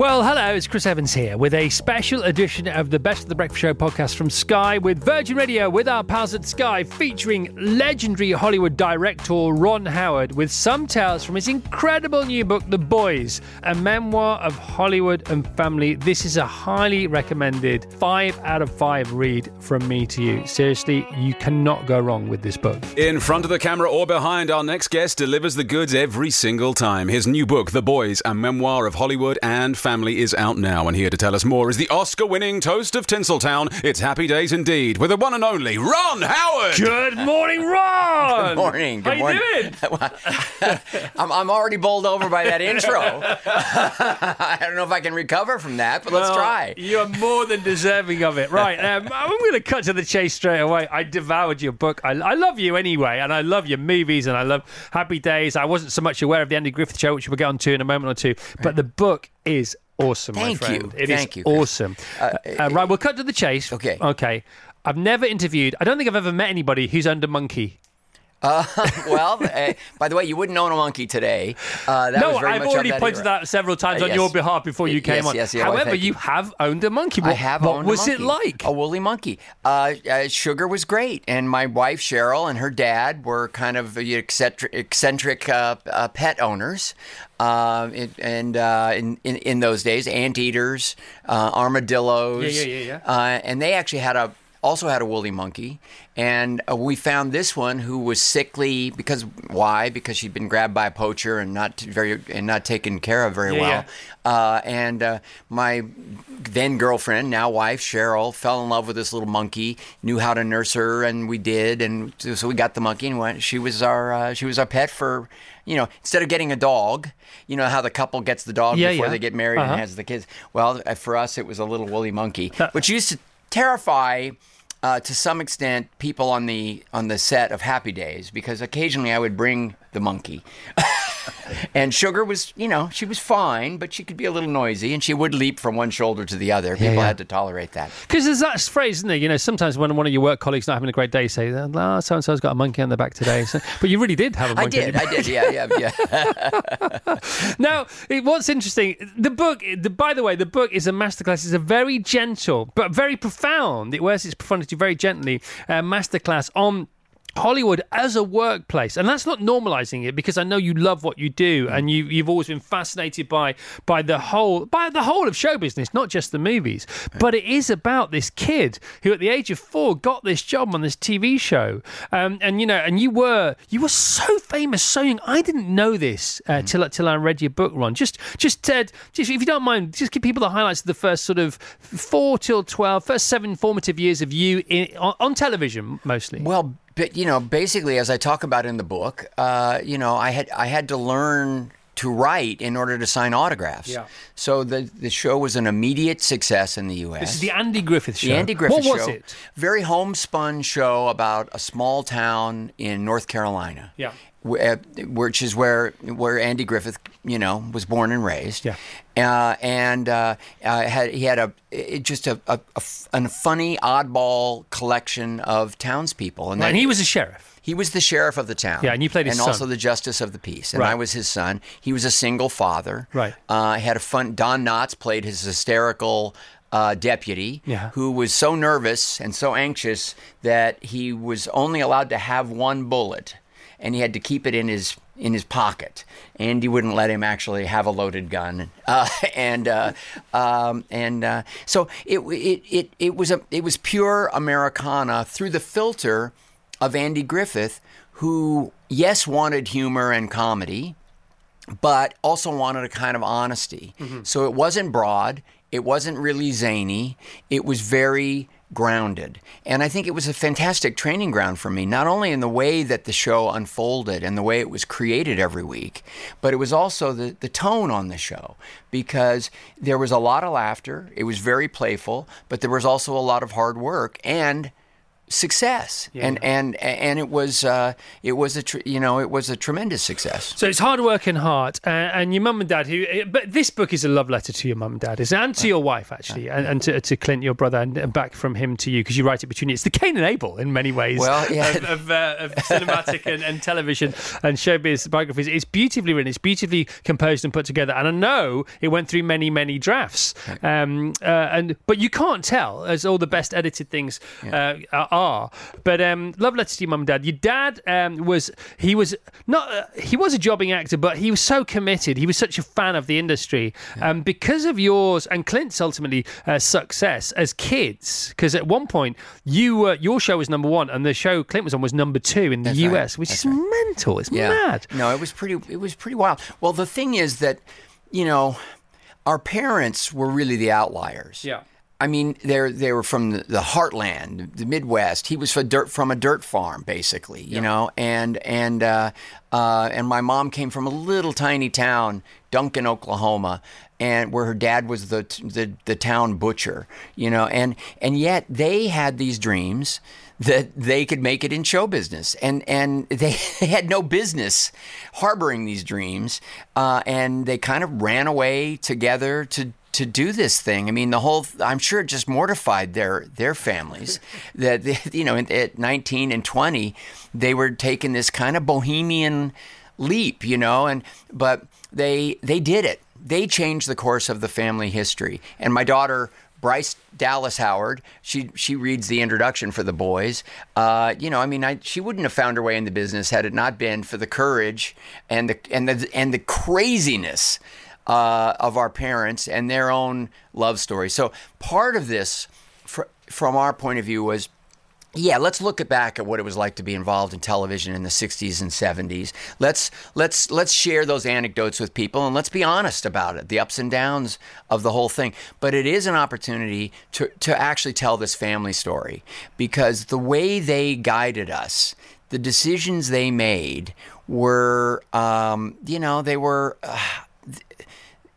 Well, hello, it's Chris Evans here with a special edition of the Best of the Breakfast Show podcast from Sky with Virgin Radio with our pals at Sky featuring legendary Hollywood director Ron Howard with some tales from his incredible new book, The Boys, a memoir of Hollywood and family. This is a highly recommended five out of five read from me to you. Seriously, you cannot go wrong with this book. In front of the camera or behind, our next guest delivers the goods every single time. His new book, The Boys, a memoir of Hollywood and family is out now, and here to tell us more is the Oscar winning toast of Tinseltown. It's happy days indeed with the one and only Ron Howard. Good morning, Ron. Good morning. Good How morning. you doing? I'm, I'm already bowled over by that intro. I don't know if I can recover from that, but let's try. You're more than deserving of it. Right. Um, I'm going to cut to the chase straight away. I devoured your book. I, I love you anyway, and I love your movies, and I love Happy Days. I wasn't so much aware of the Andy Griffith show, which we'll get on to in a moment or two, but the book is awesome, Thank my friend. you. It is Thank you, Chris. awesome. Uh, right, we'll cut to the chase. Okay. Okay. I've never interviewed, I don't think I've ever met anybody who's under monkey. well, uh, by the way, you wouldn't own a monkey today. Uh, that no, was very I've already that pointed that several times Uh, on yes. your behalf before you came Yes, on. yes, yeah, However, you you. have owned a monkey. I What- have What was it like? A woolly monkey. Uh, uh, Sugar was great, and my wife Cheryl and her dad were kind of uh, eccentric, eccentric uh, uh, pet owners. Uh, it, and uh, in, in in those days, anteaters, uh, armadillos. Yeah, yeah, yeah, yeah. Uh, and they actually had a also had a woolly monkey, and uh, we found this one who was sickly because why? Because she'd been grabbed by a poacher and not very and not taken care of very Yeah, well. yeah. Uh, and uh, my then girlfriend, now wife Cheryl, fell in love with this little monkey. Knew how to nurse her, and we did. And so we got the monkey, and went, she was our uh, she was our pet for. You know, instead of getting a dog, you know how the couple gets the dog Yeah, before yeah. they get married Uh-huh. and has the kids. Well, uh, for us, it was a little woolly monkey, which used to terrify, uh, to some extent, people on the on the set of Happy Days because occasionally I would bring the monkey. and Sugar was, you know, she was fine, but she could be a little noisy, and she would leap from one shoulder to the other. People yeah. had to tolerate that. Because there's that phrase, isn't there? You know, sometimes when one of your work colleagues not having a great day, say, "Oh, so and so's got a monkey on their back today." So, but you really did have a monkey. on did, I did, yeah, yeah, yeah. now, it, what's interesting, the book, the, by the way, the book is a masterclass. It's a very gentle, but very profound. It wears its profundity very gently. Uh, masterclass on. Hollywood as a workplace, and that's not normalizing it because I know you love what you do, and you you've always been fascinated by by the whole by the whole of show business, not just the movies. But it is about this kid who, at the age of four, got this job on this TV show, um, and you know, and you were you were so famous, so young. I didn't know this uh, till till I read your book, Ron. Just just Ted, just if you don't mind, just give people the highlights of the first sort of four till twelve, first seven formative years of you in, on, on television mostly. Well, but you know, basically, as I talk about in the book, uh, you know, I had I had to learn to write in order to sign autographs. Yeah. So the the show was an immediate success in the U.S. This is the Andy Griffith show. The Andy Griffith What was show. it? Very homespun show about a small town in North Carolina. Yeah. uh, Which is where where Andy Griffith, you know, was born and raised. Yeah. Uh, and uh, uh, had he had a it, just a, a, a f- a funny oddball collection of townspeople, and And he was a sheriff. he was the sheriff of the town. Yeah, and you played his and also the justice of the peace. And Right. I was his son. He was a single father. Right. Uh, had a fun. Don Knotts played his hysterical uh, deputy, Yeah. who was so nervous and so anxious that he was only allowed to have one bullet, and he had to keep it in his in his pocket. Andy wouldn't let him actually have a loaded gun, uh, and uh, um, and uh, so it, it it it was a it was pure Americana through the filter of Andy Griffith, who yes wanted humor and comedy, but also wanted a kind of honesty. So it wasn't broad. It wasn't really zany. It was very grounded. And I think it was a fantastic training ground for me, not only in the way that the show unfolded and the way it was created every week, but it was also the, the tone on the show because there was a lot of laughter. It was very playful, but there was also a lot of hard work and success Yeah. and and and it was uh, it was a tr- you know it was a tremendous success So it's hard work and heart, uh, and your mum and dad. Who, uh, but this book is a love letter to your mum and dad, is and to your wife actually, and, and to, to Clint, your brother, and, and back from him to you because you write it between you. It's the Cain and Abel in many ways. Well, yeah. of, of, uh, of cinematic and, and television and showbiz biographies. It's beautifully written. It's beautifully composed and put together. And I know it went through many, many drafts. Um, uh, and but you can't tell, as all the best edited things uh, are. But um, love letter to your mum and dad. Your dad um, was he was not uh, he was a jobbing actor, but he was so committed. He was such a fan of the industry. Um, because of yours and Clint's ultimately uh, success as kids. Because at one point you were your show was number one, and the show Clint was on was number two in the That's right. US, which That's is mental. It's mad. No, it was pretty. It was pretty wild. Well, the thing is that, you know, our parents were really the outliers. Yeah. I mean, they're they were from the, the heartland, the Midwest. He was from dirt from a dirt farm, basically, you know, and and uh, uh, and my mom came from a little tiny town, Duncan, Oklahoma, and where her dad was the the the town butcher, you know, and and yet they had these dreams that they could make it in show business, and and they, they had no business harboring these dreams, uh, and they kind of ran away together to to do this thing. I mean, the whole I'm sure it just mortified their their families that they, you know at 19 and 20 they were taking this kind of bohemian leap, you know, and but they they did it. They changed the course of the family history. And my daughter Bryce Dallas Howard, she she reads the introduction for the boys. Uh, you know, I mean, I, she wouldn't have found her way in the business had it not been for the courage and the and the and the craziness uh, of our parents and their own love story. So part of this, fr- from our point of view, was yeah, let's look back at what it was like to be involved in television in the 60s and 70s. Let's let's let's share those anecdotes with people and let's be honest about it, the ups and downs of the whole thing. But it is an opportunity to to actually tell this family story because the way they guided us, the decisions they made were um, you know, they were uh,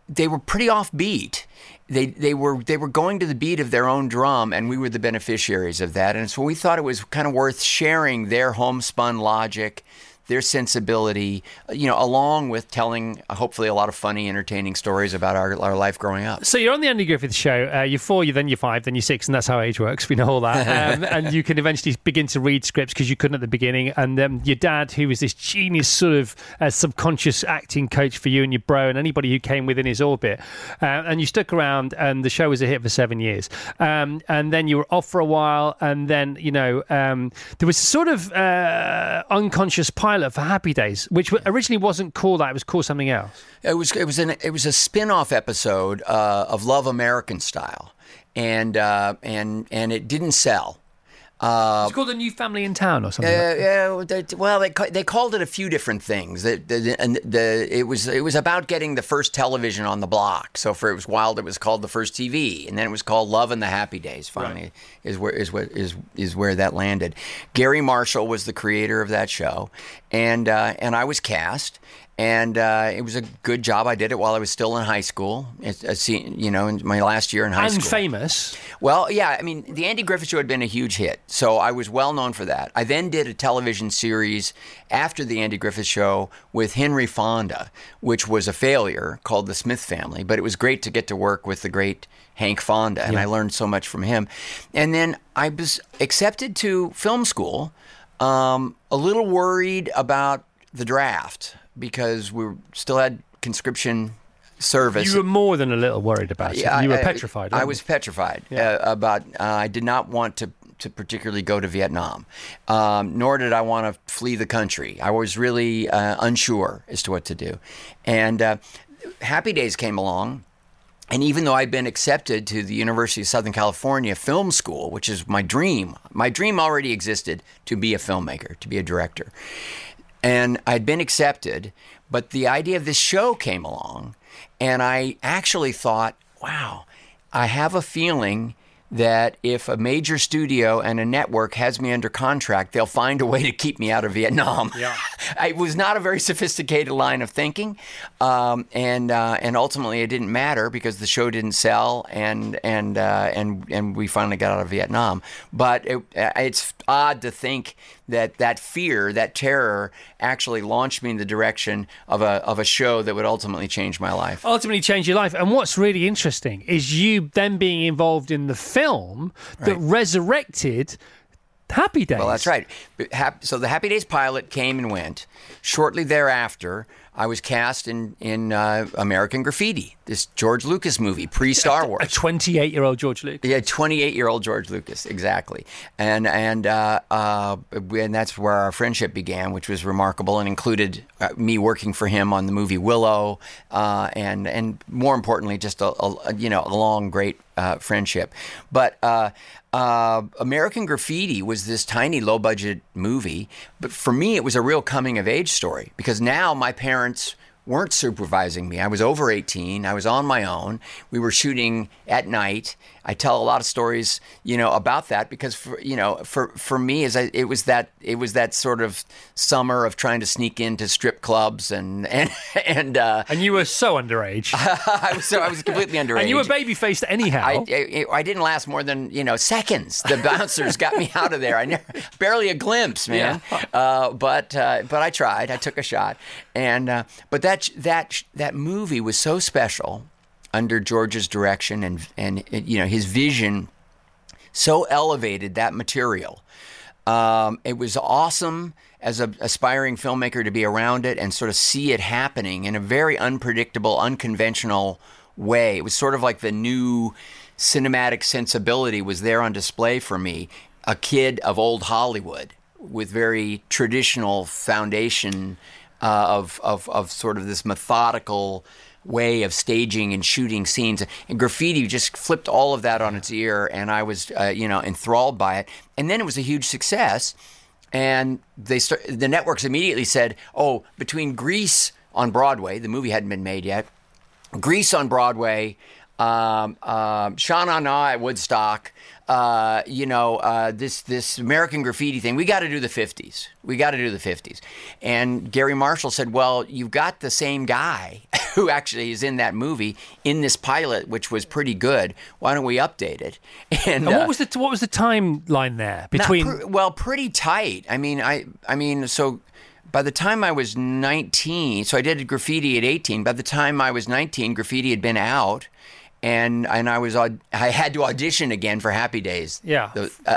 they were pretty offbeat. They they were they were going to the beat of their own drum, and we were the beneficiaries of that. And so we thought it was kind of worth sharing their homespun logic, their sensibility, you know, along with telling uh, hopefully a lot of funny, entertaining stories about our, our life growing up. So you're on the Andy Griffith show. Uh, you're four, you're then you're five, then you're six, and that's how age works. We know all that. Um, and you can eventually begin to read scripts because you couldn't at the beginning. And um, your dad, who was this genius sort of uh, subconscious acting coach for you and your bro and anybody who came within his orbit. Uh, and you stuck around, and the show was a hit for seven years. Um, and then you were off for a while, and then you know um, there was sort of uh, unconscious pilot for Happy Days, which originally wasn't called that; it was called something else. It was it was an it was a spin-off episode uh, of Love American Style, and uh, and and it didn't sell. It's called a new family in town or something. Uh, yeah, they, well, they they called it a few different things. The, the, and the it was it was about getting the first television on the block. So for it was wild, it was called the first TV, and then it was called Love and the Happy Days. Finally, is where is where is is where that landed. Garry Marshall was the creator of that show, and uh, and I was cast. And uh, it was a good job. I did it while I was still in high school. It's, a se- you know, in my last year in high and school. famous. Well, yeah, I mean, the Andy Griffith Show had been a huge hit, so I was well known for that. I then did a television series after the Andy Griffith Show with Henry Fonda, which was a failure, called The Smith Family, but it was great to get to work with the great Hank Fonda, and I learned so much from him. And then I was accepted to film school, um, a little worried about the draft because we still had conscription service. You were more than a little worried about it. You were I- petrified. I weren't was petrified uh, about. Uh, I did not want to to particularly go to Vietnam, um, nor did I want to flee the country. I was really uh, unsure as to what to do, and uh, Happy Days came along. And even though I'd been accepted to the University of Southern California Film School, which is my dream, my dream already existed to be a filmmaker, to be a director. And I'd been accepted, but the idea of this show came along, and I actually thought, wow, I have a feeling that if a major studio and a network has me under contract, they'll find a way to keep me out of Vietnam. Yeah. it was not a very sophisticated line of thinking, um, and uh, and ultimately it didn't matter because the show didn't sell, and and uh, and and we finally got out of Vietnam. But it, uh, it's odd to think that that fear, that terror, actually launched me in the direction of a of a show that would ultimately change my life. ultimately change your life. And what's really interesting is you then being involved in the film that resurrected Happy Days. Well, that's right. So the Happy Days pilot came and went. Shortly thereafter, I was cast in in uh, American Graffiti, this George Lucas movie pre Star Wars. A 28 year old George Lucas. Yeah, 28 year old George Lucas, exactly, and and uh, uh, and that's where our friendship began, which was remarkable, and included uh, me working for him on the movie Willow, uh, and and more importantly, just a, a you know a long great uh, friendship. But uh, uh, American Graffiti was this tiny low budget movie, but for me it was a real coming of age story because now my parents weren't supervising me. I was over 18. I was on my own. We were shooting at night. I tell a lot of stories, you know, about that because for you know, for for me, as I, it was that it was that sort of summer of trying to sneak into strip clubs and and and uh, And you were so underage. I was so I was completely underage. and you were baby faced anyhow. I, I, I didn't last more than you know seconds. The bouncers got me out of there. I never, barely a glimpse, man. Uh, but uh, but I tried. I took a shot, and uh, but that that that movie was so special under George's direction and and you know his vision so elevated that material. Um, it was awesome as an aspiring filmmaker to be around it and sort of see it happening in a very unpredictable, unconventional way. It was sort of like the new cinematic sensibility was there on display for me. A kid of old Hollywood with very traditional foundation uh, of, of of sort of this methodical way of staging and shooting scenes. And graffiti just flipped all of that on its ear, and I was, uh, you know, enthralled by it. And then it was a huge success, and they start, the networks immediately said, "Oh, between Grease on Broadway, the movie hadn't been made yet, Grease on Broadway." Um, um, Sha Na Na at Woodstock, uh, you know, uh, this this American Graffiti thing. We got to do the '50s. We got to do the '50s. And Garry Marshall said, "Well, you've got the same guy who actually is in that movie in this pilot, which was pretty good. Why don't we update it?" And, and uh, what was the what was the timeline there between? well, pretty tight. I mean, I I mean, so by the time I was 19, so I did graffiti at 18. By the time I was 19, graffiti had been out. And, and I was I had to audition again for Happy Days, Yeah. the- uh, uh,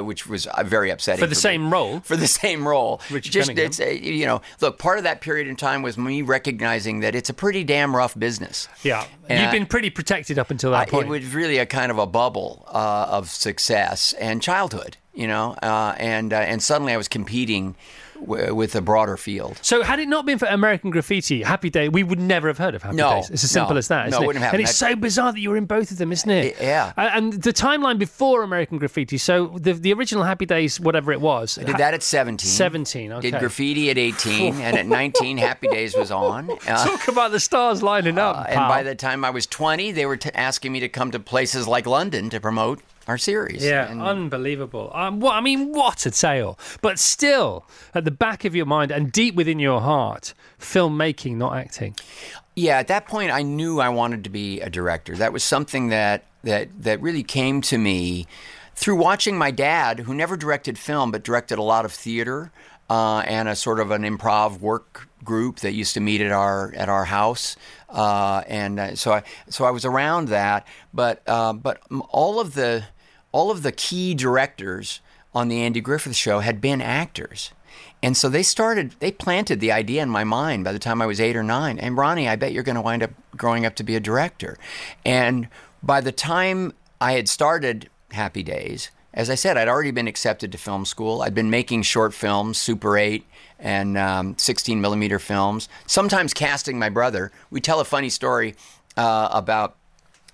uh, which was uh, very upsetting For the me. same role? For the same role, Richard just Cunningham. it's uh, you know look part of that period in time was me recognizing that it's a pretty damn rough business. yeah, And you've I- been pretty protected up until that I- point. It was really a kind of a bubble uh, of success and childhood, you know, uh, and uh, and suddenly I was competing w- with a broader field. So had it not been for American Graffiti, Happy Day, we would never have heard of Happy No, Days. It's as simple no, as that, no, it wouldn't have and it's so bizarre that you were in both of them, isn't it? Yeah. And the timeline before American Graffiti, so the the original Happy Days, whatever it was, I did that at 17. 17, okay. Did graffiti at 18, and at 19, Happy Days was on. Uh, Talk about the stars lining up. and by the time I was 20, they were t- asking me to come to places like London to promote our series. Yeah, And- unbelievable. Um, what I mean, what a tale! But still, at the back of your mind and deep within your heart, filmmaking, not acting. Yeah, at that point, I knew I wanted to be a director. That was something that that that really came to me through watching my dad, who never directed film but directed a lot of theater uh, and a sort of an improv work group that used to meet at our at our house. Uh, and uh, so I so I was around that, but uh, but all of the all of the key directors on the Andy Griffith Show had been actors. And so they started, they planted the idea in my mind by the time I was eight or nine. And Ronnie, I bet you're going to wind up growing up to be a director. And by the time I had started Happy Days, as I said, I'd already been accepted to film school. I'd been making short films, Super 8 and um, 16 millimeter films, sometimes casting my brother. We tell a funny story uh, about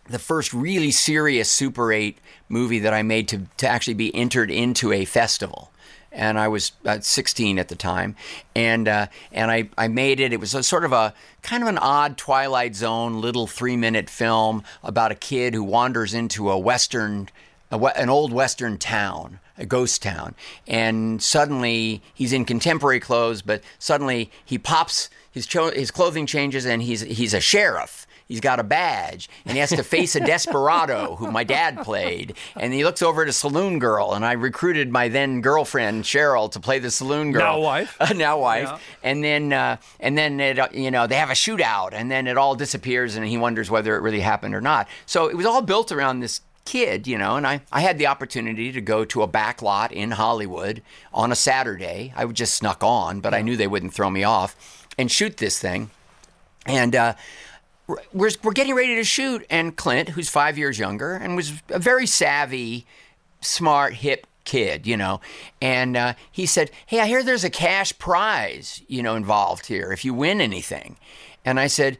the first really serious Super 8 movie that I made to, to actually be entered into a festival. And I was uh, 16 at the time, and uh, and I, I made it. It was a sort of a kind of an odd Twilight Zone little three minute film about a kid who wanders into a Western a, an old western town, a ghost town, and suddenly he's in contemporary clothes, but suddenly he pops his cho- his clothing changes and he's he's a sheriff. He's got a badge and he has to face a desperado who my dad played. And he looks over at a saloon girl, and I recruited my then girlfriend Cheryl to play the saloon girl. Now wife. now wife. Yeah. And then uh, and then it uh, you know they have a shootout, and then it all disappears, and he wonders whether it really happened or not. So it was all built around this kid, you know, and I, I had the opportunity to go to a back lot in Hollywood on a Saturday. I would just snuck on, but I knew they wouldn't throw me off and shoot this thing. And uh, we're, we're getting ready to shoot, and Clint, who's five years younger and was a very savvy, smart, hip kid, you know, and uh, he said, "Hey, I hear there's a cash prize, you know, involved here if you win anything," and I said.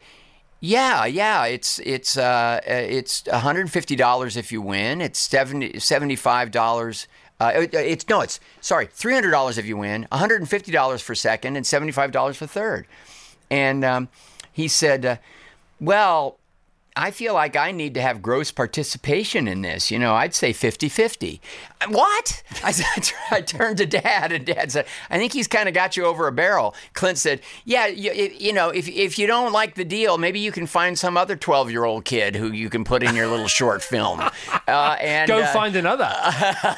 Yeah, yeah, it's it's uh, uh, it's $150 if you win. It's 70 $75 uh, it- it's no, it's sorry, three hundred dollars if you win, one hundred and fifty dollars for second, and seventy five dollars for third. And um, he said, uh, "Well, I feel like I need to have gross participation in this. You know, I'd say 50 50. What? I, said, I turned to dad, and dad said, I think he's kind of got you over a barrel. Clint said, Yeah, you, you know, if, if you don't like the deal, maybe you can find some other 12 year old kid who you can put in your little short film. Uh, and, Go uh, find another.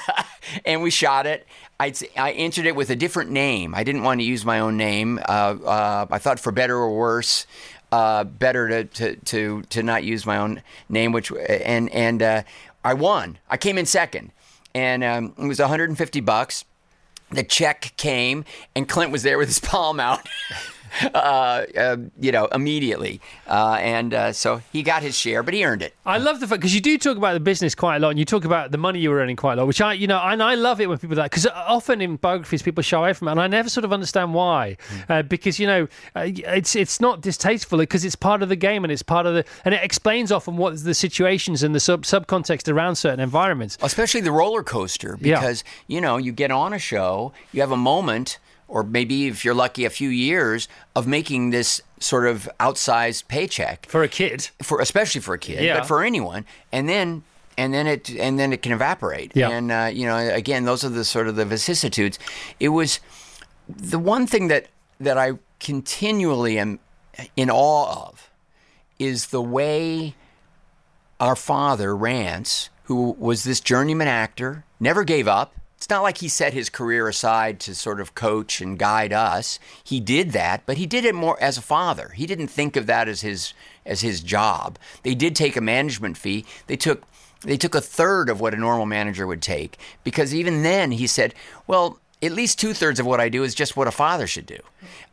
and we shot it. I, I entered it with a different name. I didn't want to use my own name. Uh, uh, I thought for better or worse, uh, better to, to, to, to not use my own name, which and and uh, I won. I came in second, and um, it was 150 bucks. The check came, and Clint was there with his palm out. Uh, uh, you know, immediately, uh, and uh, so he got his share, but he earned it. I love the fact because you do talk about the business quite a lot, and you talk about the money you were earning quite a lot, which I, you know, and I love it when people do that because often in biographies people shy away from it, and I never sort of understand why. Uh, because you know, uh, it's it's not distasteful because it's part of the game and it's part of the, and it explains often what the situations and the sub subcontext around certain environments. especially the roller coaster Yeah. because you know you get on a show you have a moment or maybe if you're lucky a few years of making this sort of outsized paycheck For a kid, for especially for a kid Yeah. but for anyone and then and then it and then it can evaporate Yeah. and uh, you know again those are the sort of the vicissitudes it was the one thing that that I continually am in awe of is the way our father, Rance, who was this journeyman actor, never gave up. It's not like he set his career aside to sort of coach and guide us. He did that, but he did it more as a father. He didn't think of that as his as his job. They did take a management fee. They took they took a third of what a normal manager would take because even then he said, "Well, at least two thirds of what I do is just what a father should do.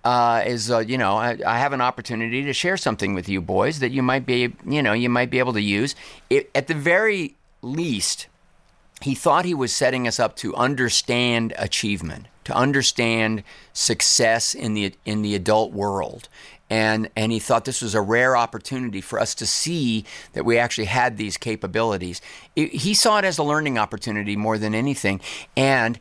Uh, is uh, you know I, I have an opportunity to share something with you boys that you might be you know you might be able to use. It, at the very least, he thought he was setting us up to understand achievement, to understand success in the in the adult world. And, and he thought this was a rare opportunity for us to see that we actually had these capabilities. It- he saw it as a learning opportunity more than anything. And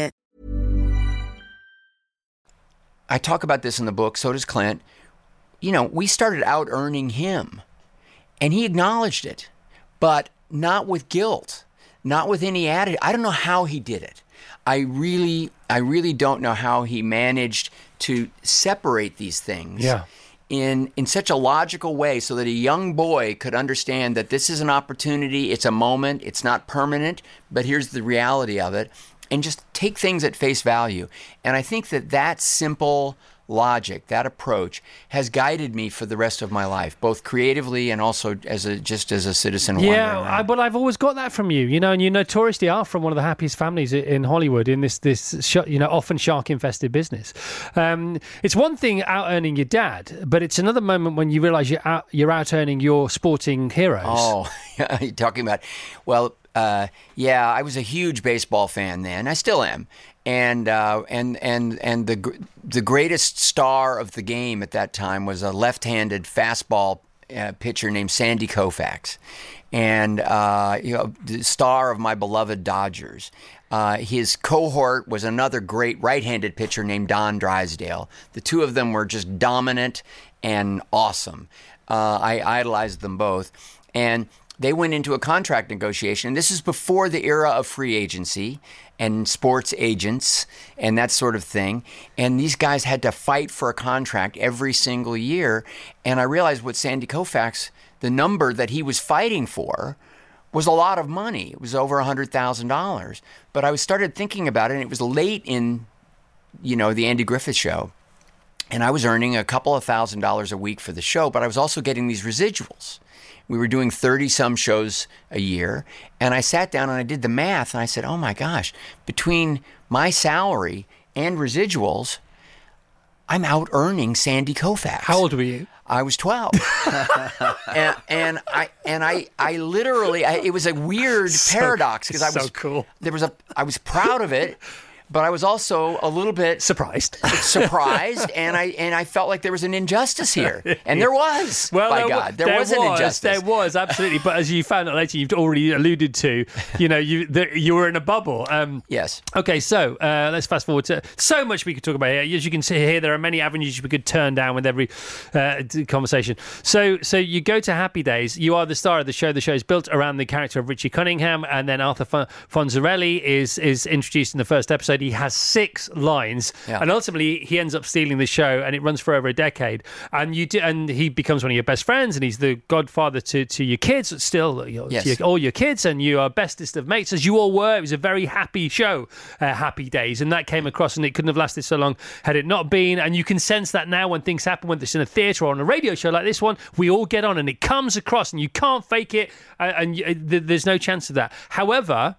I talk about this in the book, so does Clint. You know, we started out earning him, and he acknowledged it, but not with guilt, not with any attitude. I don't know how he did it. I really, I really don't know how he managed to separate these things. Yeah. In, in such a logical way so that a young boy could understand that this is an opportunity, it's a moment, it's not permanent, but here's the reality of it, and just take things at face value. And I think that that simple logic, that approach has guided me for the rest of my life, both creatively and also as a just as a citizen. Yeah, I, but I've always got that from you, you know, and you notoriously are from one of the happiest families in Hollywood in this this sh- you know often shark infested business. Um, it's one thing out earning your dad, but it's another moment when you realise you're out you're out earning your sporting heroes. Oh, you're talking about. Well, uh, yeah, I was a huge baseball fan then. I still am. And uh, and and and the the greatest star of the game at that time was a left-handed fastball uh, pitcher named Sandy Koufax, and uh, you know the star of my beloved Dodgers. Uh, his cohort was another great right-handed pitcher named Don Drysdale. The two of them were just dominant and awesome. Uh, I idolized them both, and they went into a contract negotiation. And this is before the era of free agency and sports agents and that sort of thing. And these guys had to fight for a contract every single year. And I realized what Sandy Koufax, the number that he was fighting for, was a lot of money. It was over $100,000. But I started thinking about it, and it was late in, you know, the Andy Griffith show. And I was earning a couple of thousand dollars a week for the show, but I was also getting these residuals. We were doing 30 some shows a year. And I sat down and I did the math and I said, oh my gosh, between my salary and residuals, I'm out earning Sandy Koufax. How old were you? I was 12. and, and I and I I literally I, it was a weird paradox because I was so cool. There was a I was proud of it, but I was also a little bit Surprised. surprised and I and I felt like there was an injustice here. And there was. Well, by there, God, there, was, an injustice. There was absolutely, but as you found out later, you've already alluded to. You know, you the, you were in a bubble. Um, Yes. Okay, so uh, let's fast forward to so much we could talk about here. As you can see here, there are many avenues we could turn down with every uh, conversation. So, so you go to Happy Days. You are the star of the show. The show is built around the character of Richie Cunningham, and then Arthur Fon- Fonzarelli is is introduced in the first episode. He has six lines, Yeah. and ultimately he ends up stealing the show, and it runs for over a decade. And you do, and he becomes one of your best friends, and he's the godfather to, to your kids. Still, your, to Yes. your- all your kids, and you are bestest of mates, as you all were. It was a very happy show, uh, Happy Days, and that came across, and it couldn't have lasted so long had it not been. And you can sense that now when things happen, whether it's in a theatre or on a radio show like this one, we all get on, and it comes across, and you can't fake it, uh, and you, uh, there's no chance of that. However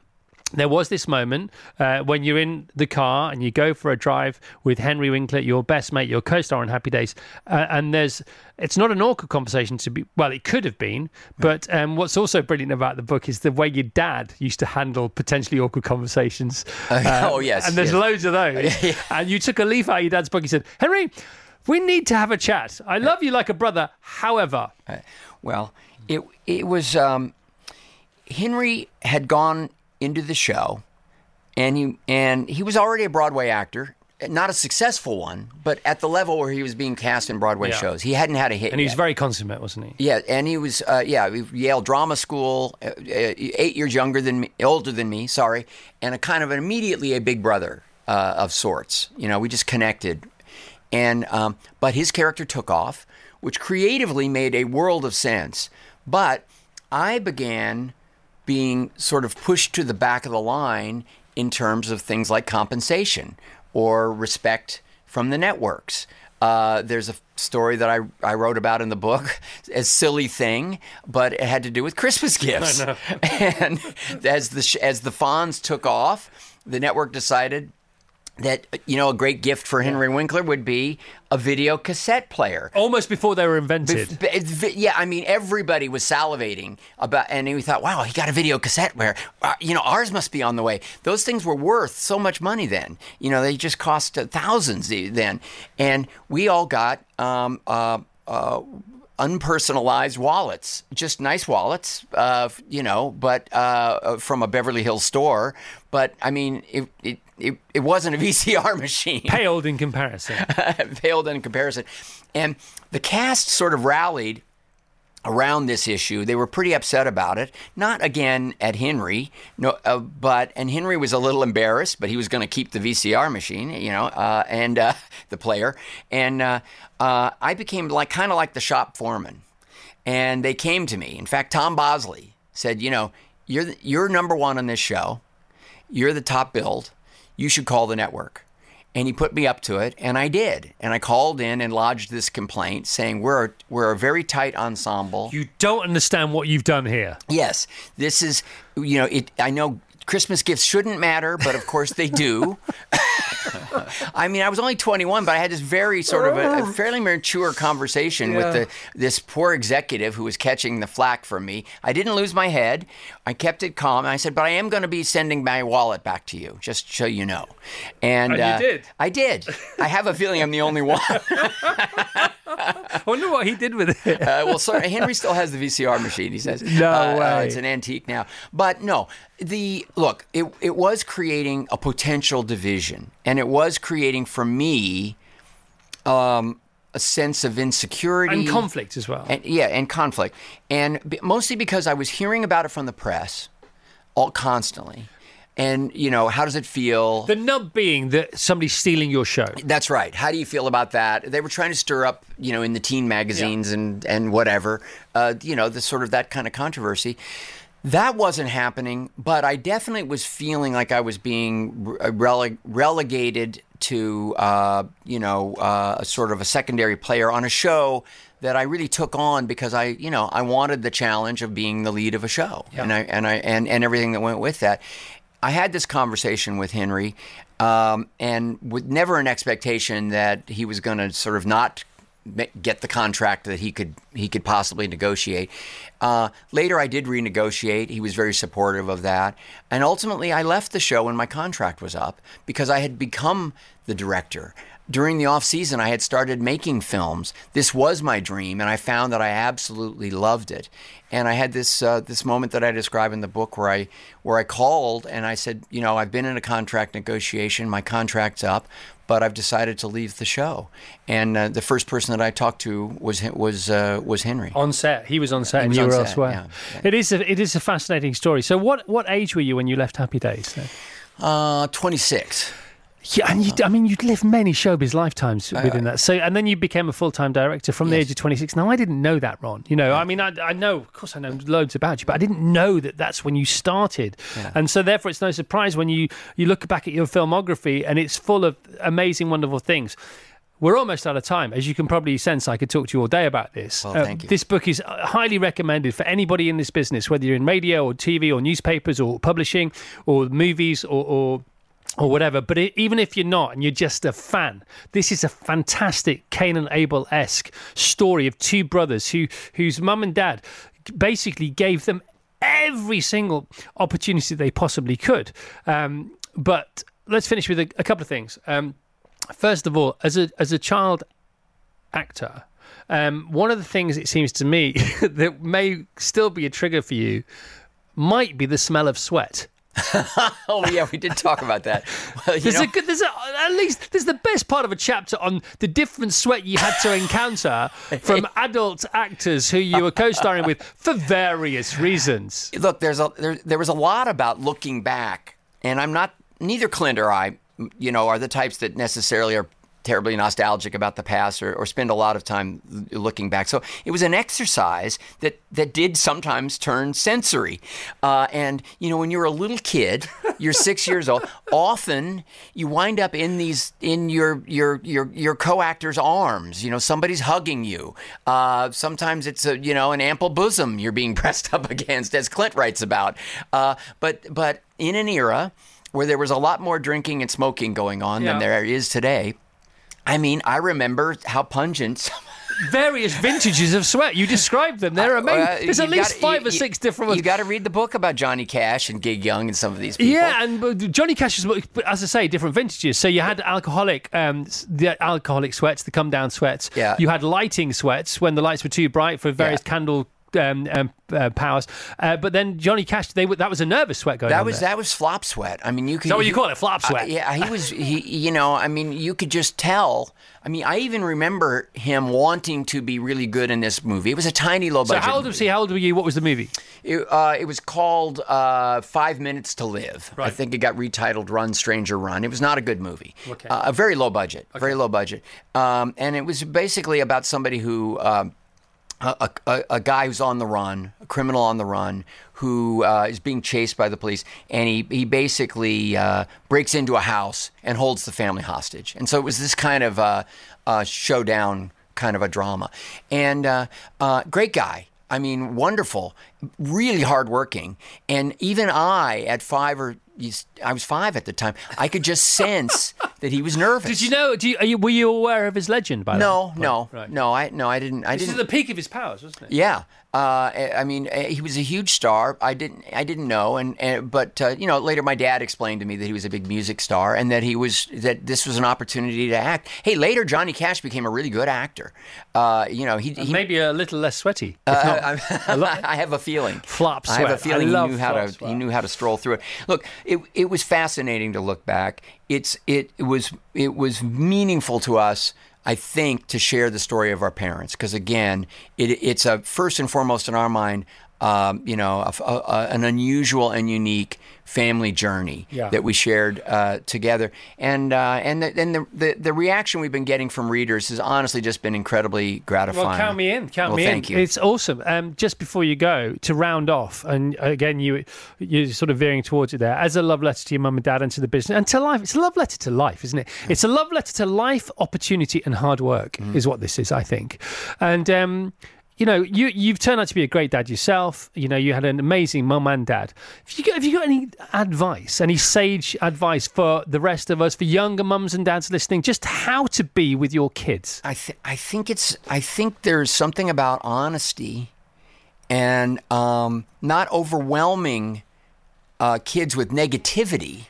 there was this moment uh, when you're in the car and you go for a drive with Henry Winkler, your best mate, your co-star on Happy Days, uh, and there's it's not an awkward conversation to be well, it could have been, but um, what's also brilliant about the book is the way your dad used to handle potentially awkward conversations. oh, yes, and there's yes. loads of those. And you took a leaf out of your dad's book. He said, Henry. We need to have a chat. I love you like a brother. However, Well, it it was um, Henry had gone into the show, and he and he was already a Broadway actor, not a successful one, but at the level where he was being cast in Broadway Yeah. shows, he hadn't had a hit. and he was yet. very consummate, wasn't he? Yeah, and he was uh, yeah Yale Drama School, uh, uh, eight years younger than me, older than me. Sorry, and a kind of immediately a big brother uh, of sorts. You know, we just connected, and um, but his character took off, which creatively made a world of sense. But I began being sort of pushed to the back of the line in terms of things like compensation or respect from the networks. Uh, there's a story that I, I wrote about in the book, a silly thing, but it had to do with Christmas gifts. and as the as the Fonz took off, the network decided that you know a great gift for Henry Winkler would be a video cassette player. Almost before they were invented. Yeah, I mean, everybody was salivating about, and we thought, wow, he got a video cassette where, uh, you know, ours must be on the way. Those things were worth so much money then. You know, they just cost uh, thousands then. And we all got, um, uh, uh, unpersonalized wallets, just nice wallets, uh, you know, but uh, from a Beverly Hills store. But I mean, it, it, it, it wasn't a VCR machine Paled in comparison. paled in comparison. And the cast sort of rallied around this issue. They were pretty upset about it. Not again at Henry, no, uh, but and Henry was a little embarrassed, but he was going to keep the VCR machine, you know, uh, and uh, the player. And uh, uh, I became like kind of like the shop foreman. And they came to me. In fact, Tom Bosley said, "You know, you're the, you're number one on this show. You're the top build. You should call the network." and he put me up to it, and I did. And I called in and lodged this complaint saying we're we're a very tight ensemble. You don't understand what you've done here. Yes, this is you know it. I know Christmas gifts shouldn't matter, but of course they do. I mean, I was only 21, but I had this very sort of a, a fairly mature conversation with the this poor executive who was catching the flack from me. I didn't lose my head. I kept it calm. I said, "But I am going to be sending my wallet back to you, just so you know." And, you uh, did? I did. I have a feeling I'm the only one. I wonder what he did with it. Uh, well, sorry, Henry still has the VCR machine. He says, No uh, uh, way. it's an antique now." But no, the look, it it was creating a potential division, and it was creating for me um, a sense of insecurity And conflict as well. and yeah, and conflict, and b- mostly because I was hearing about it from the press, all constantly, and you know, how does it feel? the nub being that somebody's stealing your show. That's right. How do you feel about that? They were trying to stir up, you know, in the teen magazines and and whatever, uh, you know, the sort of that kind of controversy. That wasn't happening, but I definitely was feeling like I was being rele- relegated to, uh, you know, uh, a sort of a secondary player on a show that I really took on because I, you know, I wanted the challenge of being the lead of a show, and I and I and and everything that went with that. I had this conversation with Henry, um, and with never an expectation that he was going to sort of not get the contract that he could he could possibly negotiate. Uh, later, I did renegotiate. He was very supportive of that, and ultimately, I left the show when my contract was up because I had become the director. During the off season, I had started making films. This was my dream, and I found that I absolutely loved it. And I had this uh, this moment that I describe in the book where I where I called and I said, you know, I've been in a contract negotiation. My contract's up, but I've decided to leave the show. And uh, the first person that I talked to was was uh, was Henry. On set, he was on set, and you were set, elsewhere. yeah, yeah. It is a it is a fascinating story. So, what what age were you when you left Happy Days? Then? Uh, 26. Yeah, and you, I mean, you'd lived many showbiz lifetimes Uh, within that. So, and then you became a full time director from the age of 26. Now, I didn't know that, Ron. You know, I mean, I, I know, of course, I know loads about you, but I didn't know that that's when you started. And so, therefore, it's no surprise when you, you look back at your filmography and it's full of amazing, wonderful things. We're almost out of time. As you can probably sense, I could talk to you all day about this. Well, thank you. This book is uh, highly recommended for anybody in this business, whether you're in radio or TV or newspapers or publishing or movies or, or or whatever. But it, even if you're not and you're just a fan, this is a fantastic Cain and Abel esque story of two brothers who whose mum and dad basically gave them every single opportunity they possibly could. Um, but let's finish with a, a couple of things. Um, first of all, as a as a child actor. Um, one of the things it seems to me that may still be a trigger for you might be the smell of sweat. Oh yeah, we did talk about that. Well, you There's know, a good. There's a, at least there's the best part of a chapter on the different sweat you had to encounter from adult actors who you were co-starring with for various reasons. look, there's a there, there was a lot about looking back, and I'm not neither Clint or I, you know, are the types that necessarily are terribly nostalgic about the past or, or spend a lot of time looking back. So it was an exercise that that did sometimes turn sensory. Uh, and you know, when you're a little kid, you're six years old. Often you wind up in these in your your your your co-actor's arms. You know, somebody's hugging you. Uh, sometimes it's a you know an ample bosom you're being pressed up against, as Clint writes about. Uh, but but in an era where there was a lot more drinking and smoking going on Yeah. than there is today. I mean, I remember how pungent. Various vintages of sweat. You described them. They're amazing. Uh, There's at least gotta- five you- or six different ones. You got to read the book about Johnny Cash and Gig Young and some of these people. Yeah, and Johnny Cash's, but as I say, different vintages. So you had alcoholic, um, the alcoholic sweats, the come down sweats. Yeah. You had lighting sweats when the lights were too bright for various Yeah. candle um, um, uh, powers. Uh, but then Johnny Cash, they were, that was a nervous sweat going That on was there. that was flop sweat. I mean, you could. Is that what you call it? Flop Uh, sweat? yeah, he was. He, you know, I mean, you could just tell. I mean, I even remember him wanting to be really good in this movie. It was a tiny, low budget. So how old was he? How old were you? What was the movie? It, uh, it was called uh, Five Minutes to Live. I think it got retitled Run Stranger Run. It was not a good movie. Okay. Uh, a very low budget. Very low budget. Um, and it was basically about somebody who. Um, a, a, a guy who's on the run, a criminal on the run, who uh, is being chased by the police, and he he basically uh, breaks into a house and holds the family hostage. And so it was this kind of uh, uh, showdown, kind of a drama. And uh, uh, great guy. I mean, wonderful, really hardworking. And even I, at five or I was five at the time. I could just sense that he was nervous. Did you know? Do you, you, were you aware of his legend by no, that? No, right. no, I no, I didn't. I this didn't. is the peak of his powers, wasn't it? Yeah, uh, I mean, uh, he was a huge star. I didn't, I didn't know, and, and but uh, you know, later my dad explained to me that he was a big music star and that he was that this was an opportunity to act. Hey, later Johnny Cash became a really good actor. Uh, you know, he, he maybe a little less sweaty. Uh, I have a feeling. Flop sweat. I have a feeling he knew how to sweat. he knew how to stroll through it. Look, it it was fascinating to look back. It's it, it was it was meaningful to us I think, to share the story of our parents. Because again, it, it's a first and foremost in our mind, um, you know, a, a, an unusual and unique family journey yeah. that we shared uh, together. And uh, and the, and the, the, the reaction we've been getting from readers has honestly just been incredibly gratifying. Well, count me in. Count well, me thank in. you. It's awesome. Um, just before you go, to round off, and again, you you're sort of veering towards it there as a love letter to your mum and dad and to the business and to life. It's a love letter to life, isn't it? It's a love letter to life, opportunity, and hard work. Mm. Is what this is, I think. And um, you know, you you've turned out to be a great dad yourself. You know, you had an amazing mum and dad. Have you got, have you got any advice, any sage advice for the rest of us, for younger mums and dads listening, just how to be with your kids? I th- I think it's I think there's something about honesty and um, not overwhelming uh, kids with negativity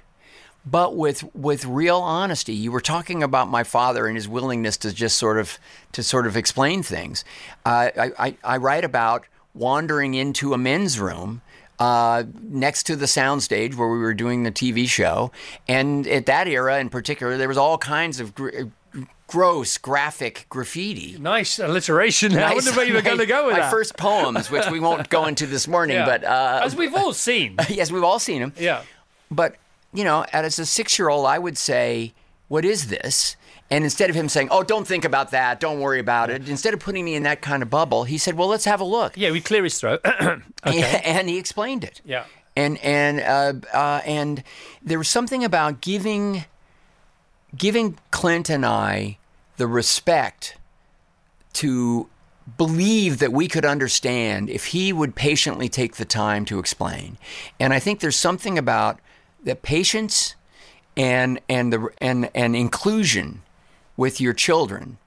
but with with real honesty. You were talking about my father and his willingness to just sort of to sort of explain things. Uh, I, I, I write about wandering into a men's room. Uh, next to the soundstage where we were doing the TV show, and at that era in particular, there was all kinds of gr- gross graphic graffiti. Nice alliteration. Nice, I wonder where you were going to go with my that. first poems, which we won't go into this morning, yeah. but uh, as we've all seen. yes, we've all seen them. Yeah. But you know, as a six year old, I would say, What is this? And instead of him saying, Oh, don't think about that, don't worry about it, instead of putting me in that kind of bubble, he said, Well, let's have a look. Yeah, we clear his throat. okay. And he explained it. Yeah. And and uh, uh, and there was something about giving giving Clint and I the respect to believe that we could understand if he would patiently take the time to explain. And I think there's something about the patience and and the and and inclusion with your children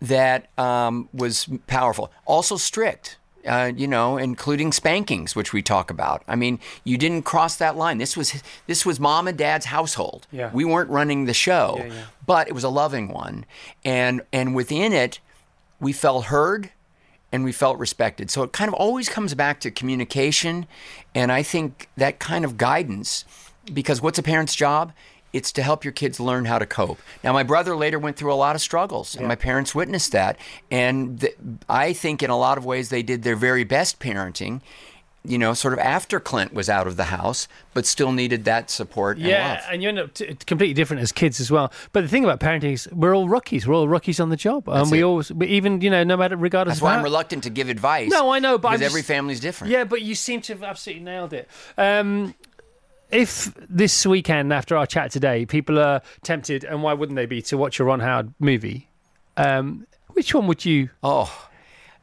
that um, was powerful. Also strict. Uh, you know, including spankings, which we talk about. I mean, you didn't cross that line. This was this was mom and dad's household. Yeah. We weren't running the show, yeah, yeah. but it was a loving one, and and within it, we felt heard, and we felt respected. So it kind of always comes back to communication, and I think that kind of guidance, because what's a parent's job? It's to help your kids learn how to cope. Now, my brother later went through a lot of struggles, and my parents witnessed that. And th- I think in a lot of ways they did their very best parenting, you know, sort of after Clint was out of the house, but still needed that support and Yeah, love. and you end up t- completely different as kids as well. But the thing about parenting is we're all rookies. We're all rookies on the job, and we it. always, we even you know, no matter regardless That's of why how- I'm reluctant to give advice. No, I know, but because I'm every family's different. Yeah, but you seem to have absolutely nailed it. Um, if this weekend after our chat today, people are tempted, and why wouldn't they be, to watch a Ron Howard movie? Um, which one would you? Oh,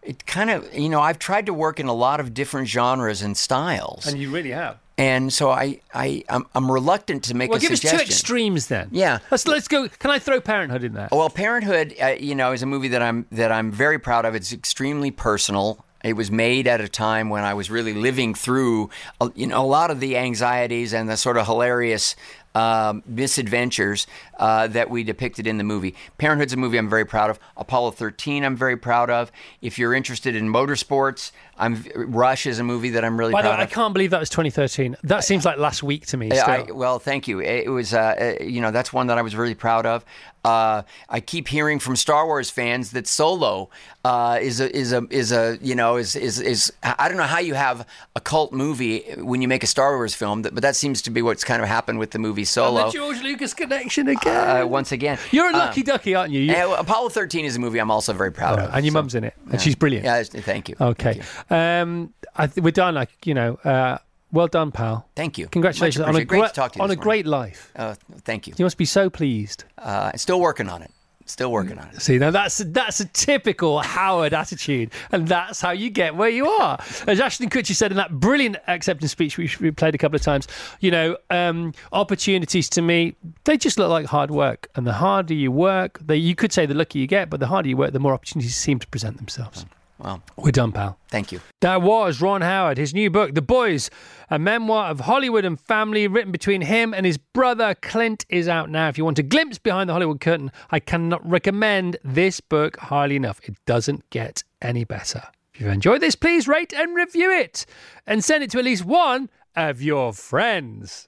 it kind of, you know, I've tried to work in a lot of different genres and styles. And you really have. And so I, I, I'm, I'm reluctant to make Well, a give us two extremes then. Yeah. Let's let's go. Can I throw Parenthood in there? Well, Parenthood, uh, you know, is a movie that I'm that I'm very proud of. It's extremely personal. It was made at a time when I was really living through, uh, you know, a lot of the anxieties and the sort of hilarious um, misadventures uh, that we depicted in the movie. Parenthood's a movie I'm very proud of. Apollo 13, I'm very proud of. If you're interested in motorsports, I'm Rush is a movie that I'm really By the proud way, I can't believe that was 2013. That seems like last week to me. I, well, thank you. It was, uh, uh, you know, that's one that I was really proud of. Uh, I keep hearing from Star Wars fans that Solo uh, is a is a is a you know is is is I don't know how you have a cult movie when you make a Star Wars film, but that seems to be what's kind of happened with the movie Solo. The George Lucas connection again. Uh, once again, You're a Uh, lucky ducky, aren't you? You- uh, Apollo 13 is a movie I'm also very proud of. and your so- mum's in it, and she's brilliant. Yeah, thank you. Okay. Thank you. Um, I th- we're done. Like you know, uh, well done, pal. Thank you. Congratulations on a great to talk to you on a morning. great life. Uh, thank you. You must be so pleased. Uh, still working on it. Still working on it. See, now that's that's a typical Howard attitude, and that's how you get where you are. As Ashton Kutcher said in that brilliant acceptance speech we played a couple of times, you know, um, opportunities to me they just look like hard work, and the harder you work, you could say the luckier you get, but the harder you work, the more opportunities seem to present themselves. Well, We're done, pal. thank you. That was Ron Howard, his new book, The Boys, a memoir of Hollywood and family written between him and his brother Clint, is out now. If you want a glimpse behind the Hollywood curtain, I cannot recommend this book highly enough. It doesn't get any better. If you've enjoyed this, please rate and review it and send it to at least one of your friends.